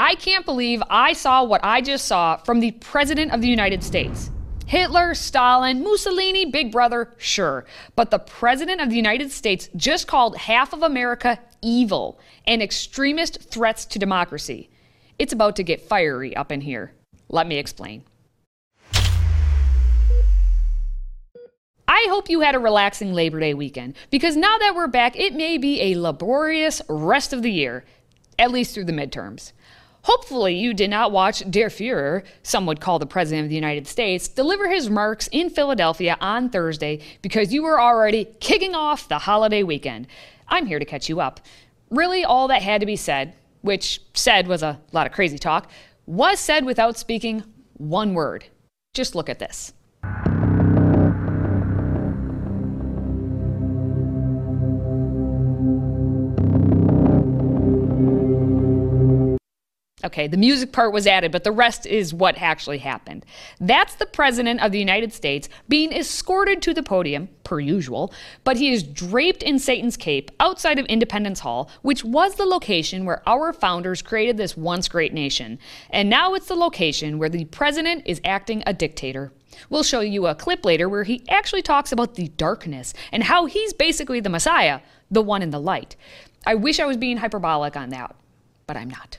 I can't believe I saw what I just saw from the President of the United States. Hitler, Stalin, Mussolini, Big Brother, sure. But the President of the United States just called half of America evil and extremist threats to democracy. It's about to get fiery up in here. Let me explain. I hope you had a relaxing Labor Day weekend because now that we're back, it may be a laborious rest of the year, at least through the midterms. Hopefully, you did not watch Der Fuhrer, some would call the President of the United States, deliver his remarks in Philadelphia on Thursday because you were already kicking off the holiday weekend. I'm here to catch you up. Really, all that had to be said, which said was a lot of crazy talk, was said without speaking one word. Just look at this. Okay, the music part was added, but the rest is what actually happened. That's the President of the United States being escorted to the podium, per usual, but he is draped in Satan's cape outside of Independence Hall, which was the location where our founders created this once great nation. And now it's the location where the President is acting a dictator. We'll show you a clip later where he actually talks about the darkness and how he's basically the Messiah, the one in the light. I wish I was being hyperbolic on that, but I'm not.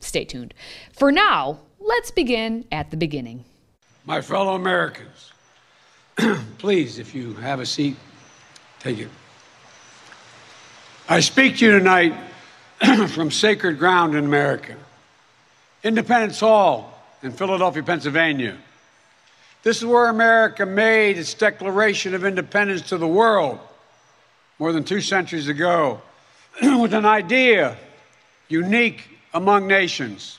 Stay tuned. For now, let's begin at the beginning. My fellow Americans, please, if you have a seat, take it. I speak to you tonight from sacred ground in America, Independence Hall in Philadelphia, Pennsylvania. This is where America made its Declaration of Independence to the world more than two centuries ago with an idea unique among nations.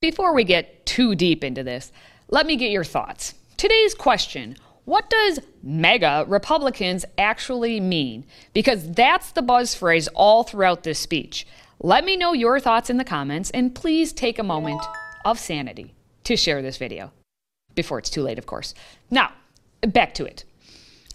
Before we get too deep into this, let me get your thoughts. Today's question what does mega Republicans actually mean? Because that's the buzz phrase all throughout this speech. Let me know your thoughts in the comments and please take a moment of sanity to share this video. Before it's too late, of course. Now, back to it.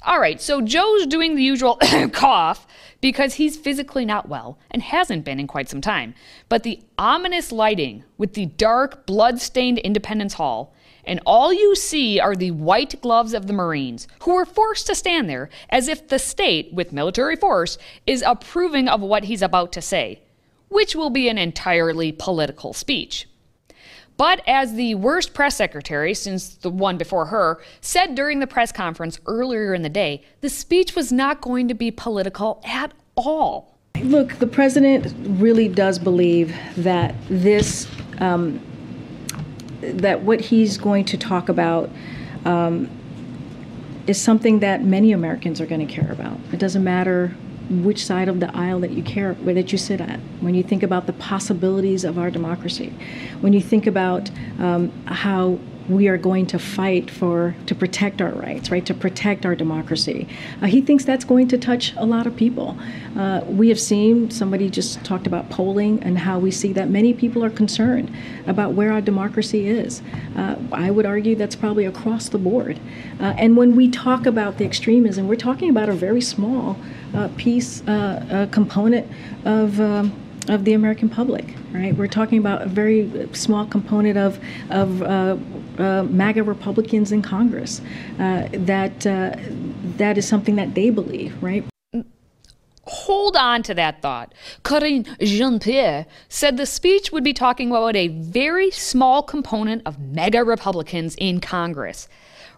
All right, so Joe's doing the usual cough because he's physically not well and hasn't been in quite some time. But the ominous lighting with the dark, blood-stained Independence Hall, and all you see are the white gloves of the Marines, who were forced to stand there as if the state, with military force, is approving of what he's about to say, which will be an entirely political speech. But as the worst press secretary since the one before her said during the press conference earlier in the day, the speech was not going to be political at all. Look, the president really does believe that this, um, that what he's going to talk about um, is something that many Americans are going to care about. It doesn't matter which side of the aisle that you care where that you sit at when you think about the possibilities of our democracy when you think about um, how we are going to fight for to protect our rights, right? To protect our democracy. Uh, he thinks that's going to touch a lot of people. Uh, we have seen somebody just talked about polling and how we see that many people are concerned about where our democracy is. Uh, I would argue that's probably across the board. Uh, and when we talk about the extremism, we're talking about a very small piece, uh, component of. Um, of the American public, right? We're talking about a very small component of of uh, uh, MAGA Republicans in Congress. Uh, that uh, that is something that they believe, right? Hold on to that thought. Karine Jean Pierre said the speech would be talking about a very small component of MAGA Republicans in Congress.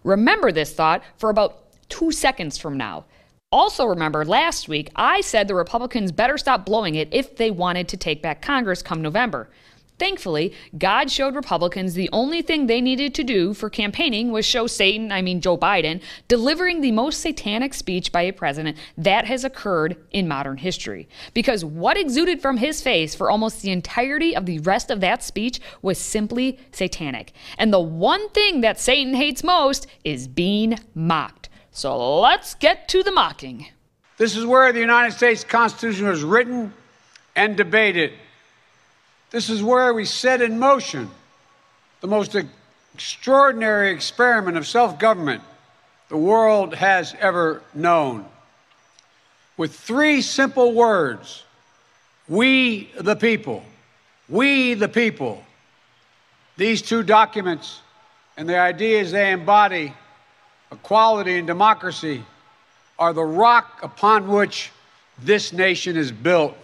Remember this thought for about two seconds from now. Also, remember last week I said the Republicans better stop blowing it if they wanted to take back Congress come November. Thankfully, God showed Republicans the only thing they needed to do for campaigning was show Satan, I mean Joe Biden, delivering the most satanic speech by a president that has occurred in modern history. Because what exuded from his face for almost the entirety of the rest of that speech was simply satanic. And the one thing that Satan hates most is being mocked. So let's get to the mocking. This is where the United States Constitution was written and debated. This is where we set in motion the most extraordinary experiment of self government the world has ever known. With three simple words We the people We, the people, these two documents and the ideas they embody, equality and democracy, are the rock upon which this nation is built.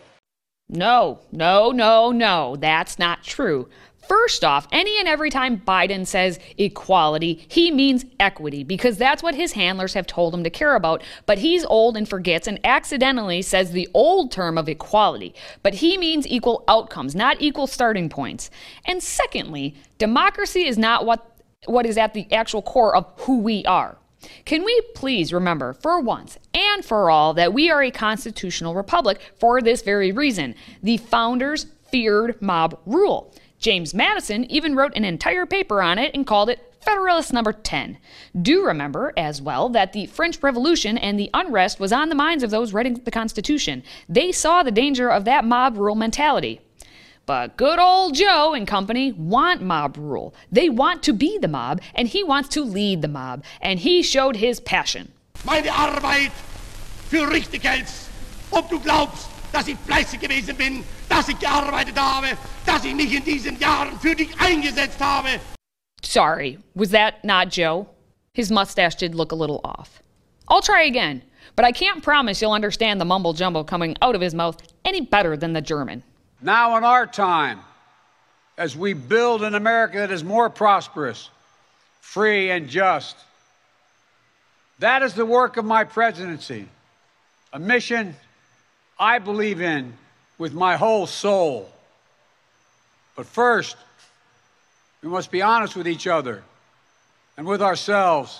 No, no, no, no, that's not true. First off, any and every time Biden says equality, he means equity because that's what his handlers have told him to care about. But he's old and forgets and accidentally says the old term of equality. But he means equal outcomes, not equal starting points. And secondly, democracy is not what what is at the actual core of who we are. Can we please remember, for once and for all, that we are a constitutional republic for this very reason? The founders feared mob rule. James Madison even wrote an entire paper on it and called it Federalist number 10. Do remember as well that the French Revolution and the unrest was on the minds of those writing the Constitution. They saw the danger of that mob rule mentality. But good old Joe and company want mob rule. They want to be the mob, and he wants to lead the mob, and he showed his passion. Meine Arbeit für richtig hältst, ob du glaubst, dass ich fleißig gewesen bin, dass ich gearbeitet habe, dass ich mich in diesen Jahren für dich eingesetzt habe. Sorry, was that not Joe? His mustache did look a little off. I'll try again, but I can't promise you'll understand the mumble jumble coming out of his mouth any better than the German. Now, in our time, as we build an America that is more prosperous, free, and just, that is the work of my presidency, a mission I believe in with my whole soul. But first, we must be honest with each other and with ourselves.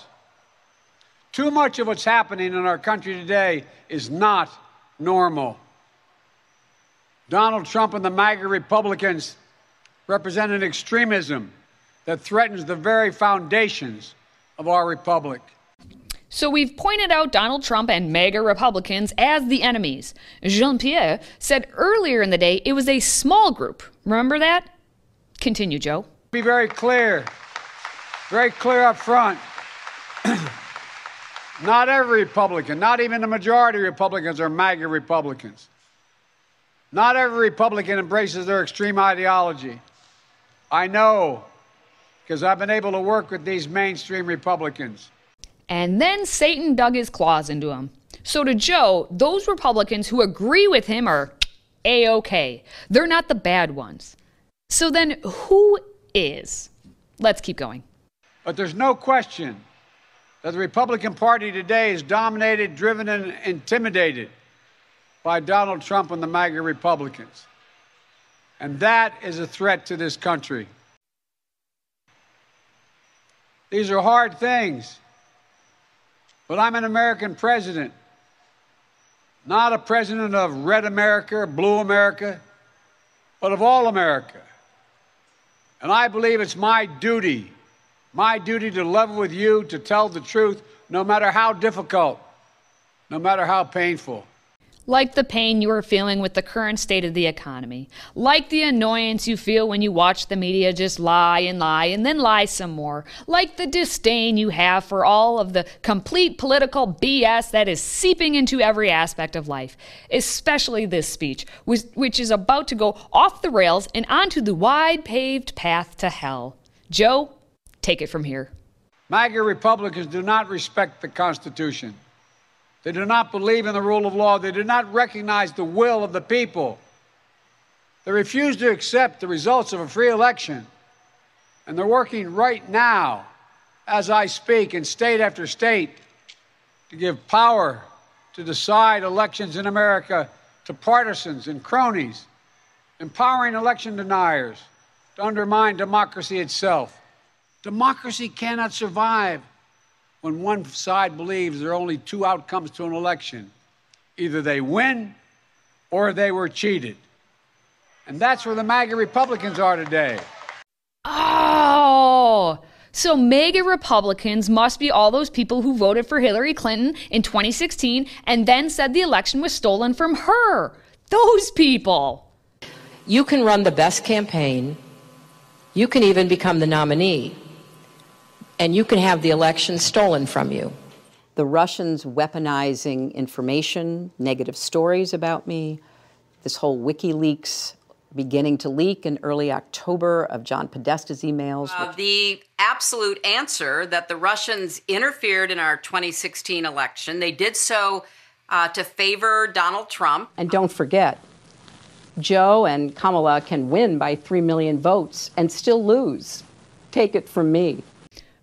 Too much of what's happening in our country today is not normal. Donald Trump and the MAGA Republicans represent an extremism that threatens the very foundations of our republic. So we've pointed out Donald Trump and MAGA Republicans as the enemies. Jean Pierre said earlier in the day it was a small group. Remember that? Continue, Joe. Be very clear, very clear up front. not every Republican, not even the majority of Republicans, are MAGA Republicans. Not every Republican embraces their extreme ideology. I know because I've been able to work with these mainstream Republicans. And then Satan dug his claws into him. So to Joe, those Republicans who agree with him are A OK. They're not the bad ones. So then who is? Let's keep going. But there's no question that the Republican Party today is dominated, driven, and intimidated by Donald Trump and the MAGA Republicans. And that is a threat to this country. These are hard things. But I'm an American president, not a president of red America blue America, but of all America. And I believe it's my duty, my duty to level with you, to tell the truth, no matter how difficult, no matter how painful like the pain you are feeling with the current state of the economy, like the annoyance you feel when you watch the media just lie and lie and then lie some more, like the disdain you have for all of the complete political BS that is seeping into every aspect of life, especially this speech, which is about to go off the rails and onto the wide paved path to hell. Joe, take it from here. MAGA Republicans do not respect the Constitution. They do not believe in the rule of law. They do not recognize the will of the people. They refuse to accept the results of a free election. And they're working right now, as I speak, in state after state to give power to decide elections in America to partisans and cronies, empowering election deniers to undermine democracy itself. Democracy cannot survive when one side believes there are only two outcomes to an election either they win or they were cheated. And that's where the MAGA Republicans are today. Oh, so mega Republicans must be all those people who voted for Hillary Clinton in 2016 and then said the election was stolen from her. Those people. You can run the best campaign, you can even become the nominee and you can have the election stolen from you. The Russians weaponizing information, negative stories about me, this whole WikiLeaks beginning to leak in early October of John Podesta's emails. Uh, the absolute answer that the Russians interfered in our 2016 election. They did so uh, to favor Donald Trump. And don't forget, Joe and Kamala can win by 3 million votes and still lose. Take it from me.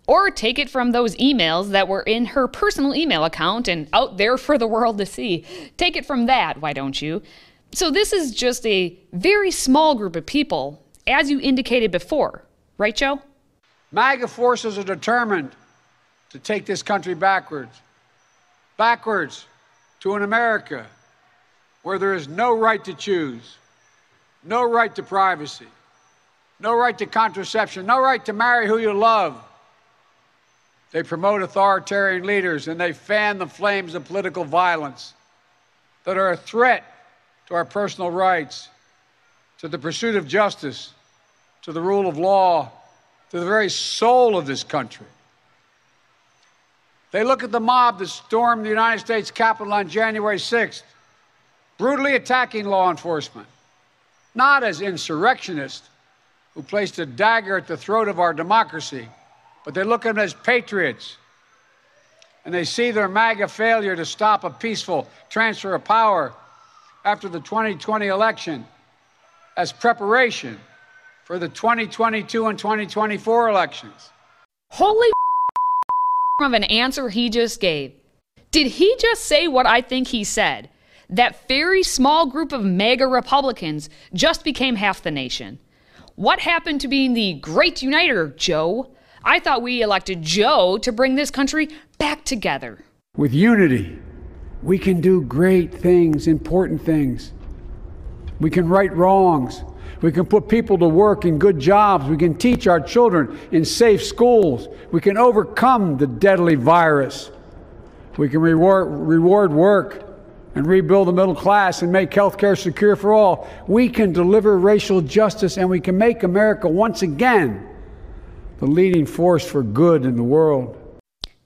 Or take it from those emails that were in her personal email account and out there for the world to see. Take it from that, why don't you? So, this is just a very small group of people, as you indicated before, right, Joe? MAGA forces are determined to take this country backwards. Backwards to an America where there is no right to choose, no right to privacy, no right to contraception, no right to marry who you love. They promote authoritarian leaders and they fan the flames of political violence that are a threat to our personal rights, to the pursuit of justice, to the rule of law, to the very soul of this country. They look at the mob that stormed the United States Capitol on January 6th, brutally attacking law enforcement, not as insurrectionists who placed a dagger at the throat of our democracy, but they look at them as patriots. And they see their MAGA failure to stop a peaceful transfer of power after the 2020 election as preparation for the 2022 and 2024 elections. Holy of an answer he just gave. Did he just say what I think he said? That very small group of MAGA Republicans just became half the nation. What happened to being the great uniter, Joe? I thought we elected Joe to bring this country back together. With unity, we can do great things, important things. We can right wrongs. We can put people to work in good jobs. We can teach our children in safe schools. We can overcome the deadly virus. We can reward, reward work and rebuild the middle class and make health care secure for all. We can deliver racial justice and we can make America once again the leading force for good in the world.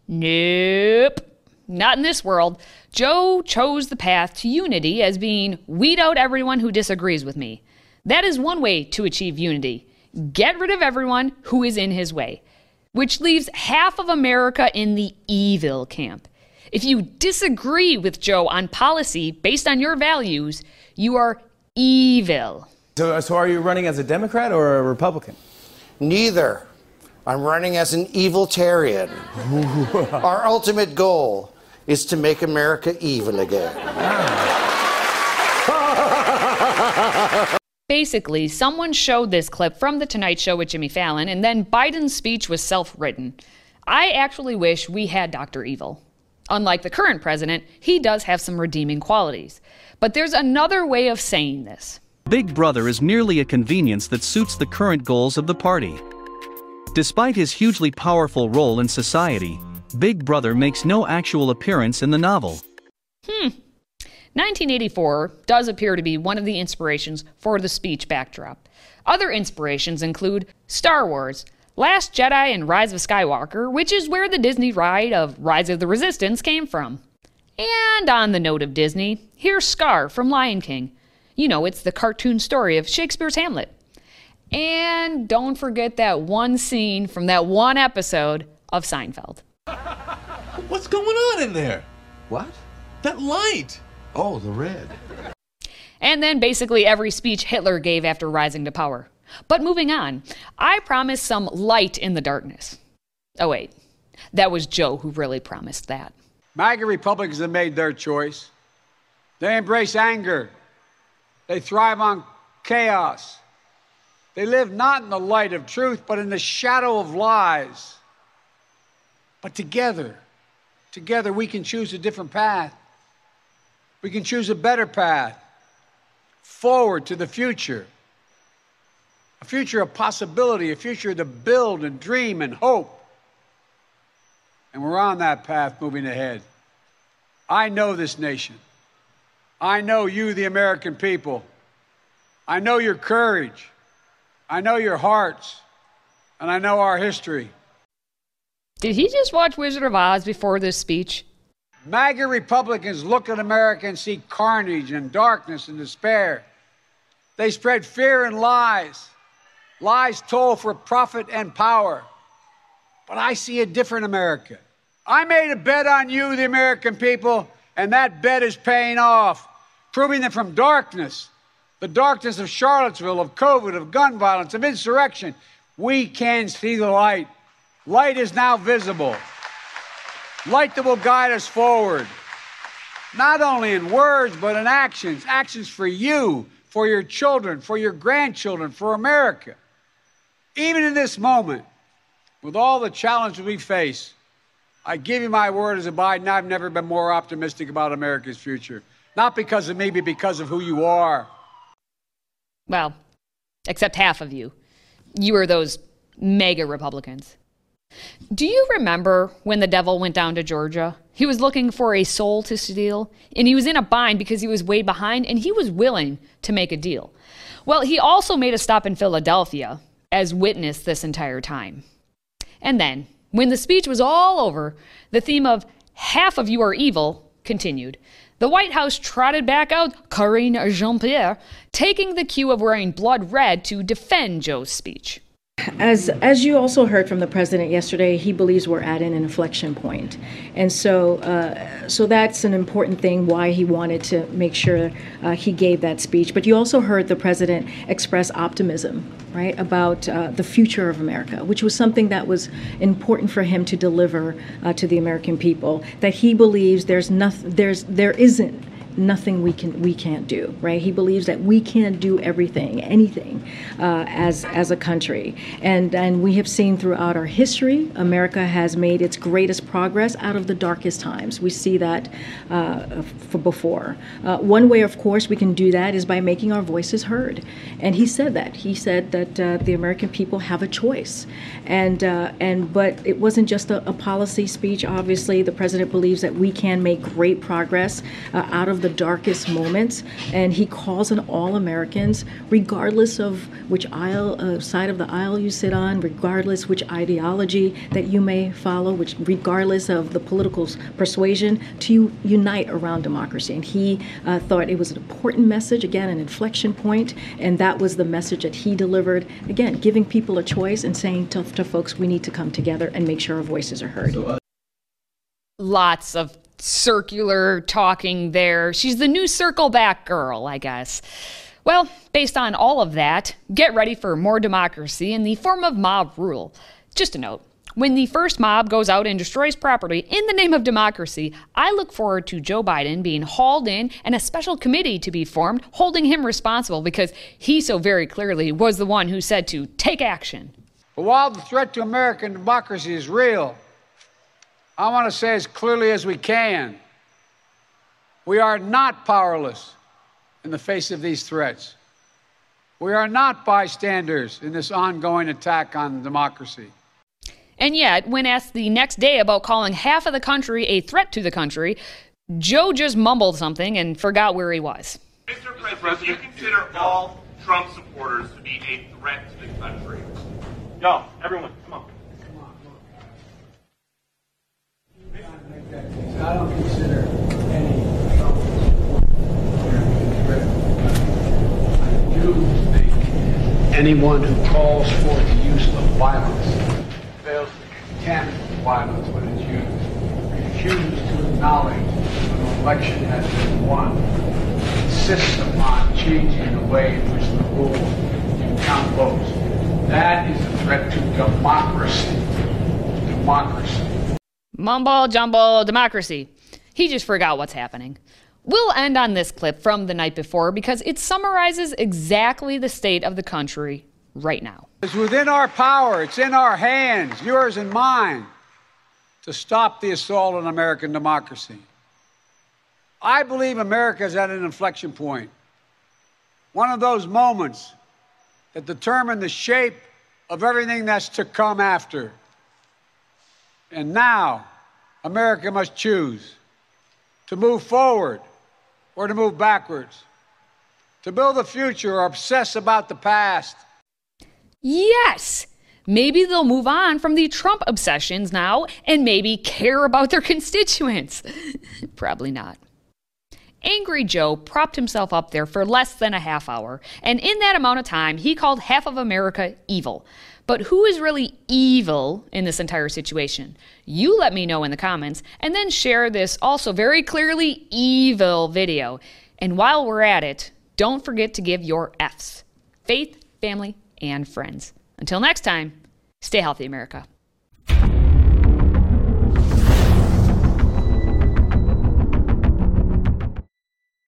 Nope. Not in this world. Joe chose the path to unity as being weed out everyone who disagrees with me. That is one way to achieve unity. Get rid of everyone who is in his way, which leaves half of America in the evil camp. If you disagree with Joe on policy based on your values, you are evil. So, so are you running as a Democrat or a Republican? Neither. I'm running as an eviltarian. Our ultimate goal is to make America evil again. Basically, someone showed this clip from The Tonight Show with Jimmy Fallon, and then Biden's speech was self written. I actually wish we had Dr. Evil. Unlike the current president, he does have some redeeming qualities. But there's another way of saying this. Big Brother is merely a convenience that suits the current goals of the party. Despite his hugely powerful role in society, Big Brother makes no actual appearance in the novel. Hmm. 1984 does appear to be one of the inspirations for the speech backdrop. Other inspirations include Star Wars, Last Jedi, and Rise of Skywalker, which is where the Disney ride of Rise of the Resistance came from. And on the note of Disney, here's Scar from Lion King. You know, it's the cartoon story of Shakespeare's Hamlet. And don't forget that one scene from that one episode of Seinfeld. What's going on in there? What? That light! Oh, the red. And then basically every speech Hitler gave after rising to power. But moving on, I promised some light in the darkness. Oh, wait, that was Joe who really promised that. MAGA Republicans have made their choice. They embrace anger, they thrive on chaos. They live not in the light of truth, but in the shadow of lies. But together, together we can choose a different path. We can choose a better path forward to the future. A future of possibility, a future to build and dream and hope. And we're on that path moving ahead. I know this nation. I know you, the American people. I know your courage. I know your hearts. And I know our history. Did he just watch Wizard of Oz before this speech? MAGA Republicans look at America and see carnage and darkness and despair. They spread fear and lies. Lies told for profit and power. But I see a different America. I made a bet on you, the American people, and that bet is paying off, proving that from darkness, the darkness of Charlottesville, of COVID, of gun violence, of insurrection, we can see the light. Light is now visible. Light that will guide us forward, not only in words, but in actions. Actions for you, for your children, for your grandchildren, for America. Even in this moment, with all the challenges we face, I give you my word as a Biden, I've never been more optimistic about America's future. Not because of me, but because of who you are. Well, except half of you. You are those mega Republicans. Do you remember when the devil went down to Georgia? He was looking for a soul to steal, and he was in a bind because he was way behind, and he was willing to make a deal. Well, he also made a stop in Philadelphia as witness this entire time. And then, when the speech was all over, the theme of half of you are evil continued. The White House trotted back out Karine Jean Pierre, taking the cue of wearing blood red to defend Joe's speech. As as you also heard from the president yesterday, he believes we're at an inflection point, and so uh, so that's an important thing. Why he wanted to make sure uh, he gave that speech. But you also heard the president express optimism, right, about uh, the future of America, which was something that was important for him to deliver uh, to the American people. That he believes there's nothing, there's there isn't nothing we can we can't do right? He believes that we can't do everything anything uh, as as a country. And and we have seen throughout our history america has made its greatest progress out of the darkest times. We see that uh, for before. Uh, one way of course we can do that is by making our voices heard. And he said that. He said that uh, the american people have a choice. And uh, and but it wasn't just a, a, policy speech. Obviously the president believes that we can make great progress uh, out of the the darkest moments, and he calls on all Americans, regardless of which aisle uh, side of the aisle you sit on, regardless which ideology that you may follow, which regardless of the political persuasion, to unite around democracy. And he uh, thought it was an important message, again, an inflection point, and that was the message that he delivered. Again, giving people a choice and saying to, to folks, we need to come together and make sure our voices are heard. Uh, Lots of circular talking there. She's the new circle back girl, I guess. Well, based on all of that, get ready for more democracy in the form of mob rule. Just a note when the first mob goes out and destroys property in the name of democracy, I look forward to Joe Biden being hauled in and a special committee to be formed holding him responsible because he so very clearly was the one who said to take action. While the threat to American democracy is real, I want to say as clearly as we can we are not powerless in the face of these threats. We are not bystanders in this ongoing attack on democracy. And yet, when asked the next day about calling half of the country a threat to the country, Joe just mumbled something and forgot where he was. Mr. President, do you consider all Trump supporters to be a threat to the country? Yo, everyone, come on. I don't consider any I do think anyone who calls for the use of violence fails to condemn violence when it's used, refuses to acknowledge when an election has been won, insists upon changing the way in which the rules can count votes. That is a threat to democracy. Democracy. Mumble jumble democracy. He just forgot what's happening. We'll end on this clip from the night before because it summarizes exactly the state of the country right now. It's within our power, it's in our hands, yours and mine, to stop the assault on American democracy. I believe America is at an inflection point, one of those moments that determine the shape of everything that's to come after. And now, America must choose to move forward or to move backwards, to build a future or obsess about the past. Yes! Maybe they'll move on from the Trump obsessions now and maybe care about their constituents. Probably not. Angry Joe propped himself up there for less than a half hour, and in that amount of time, he called half of America evil. But who is really evil in this entire situation? You let me know in the comments, and then share this also very clearly evil video. And while we're at it, don't forget to give your F's faith, family, and friends. Until next time, stay healthy, America.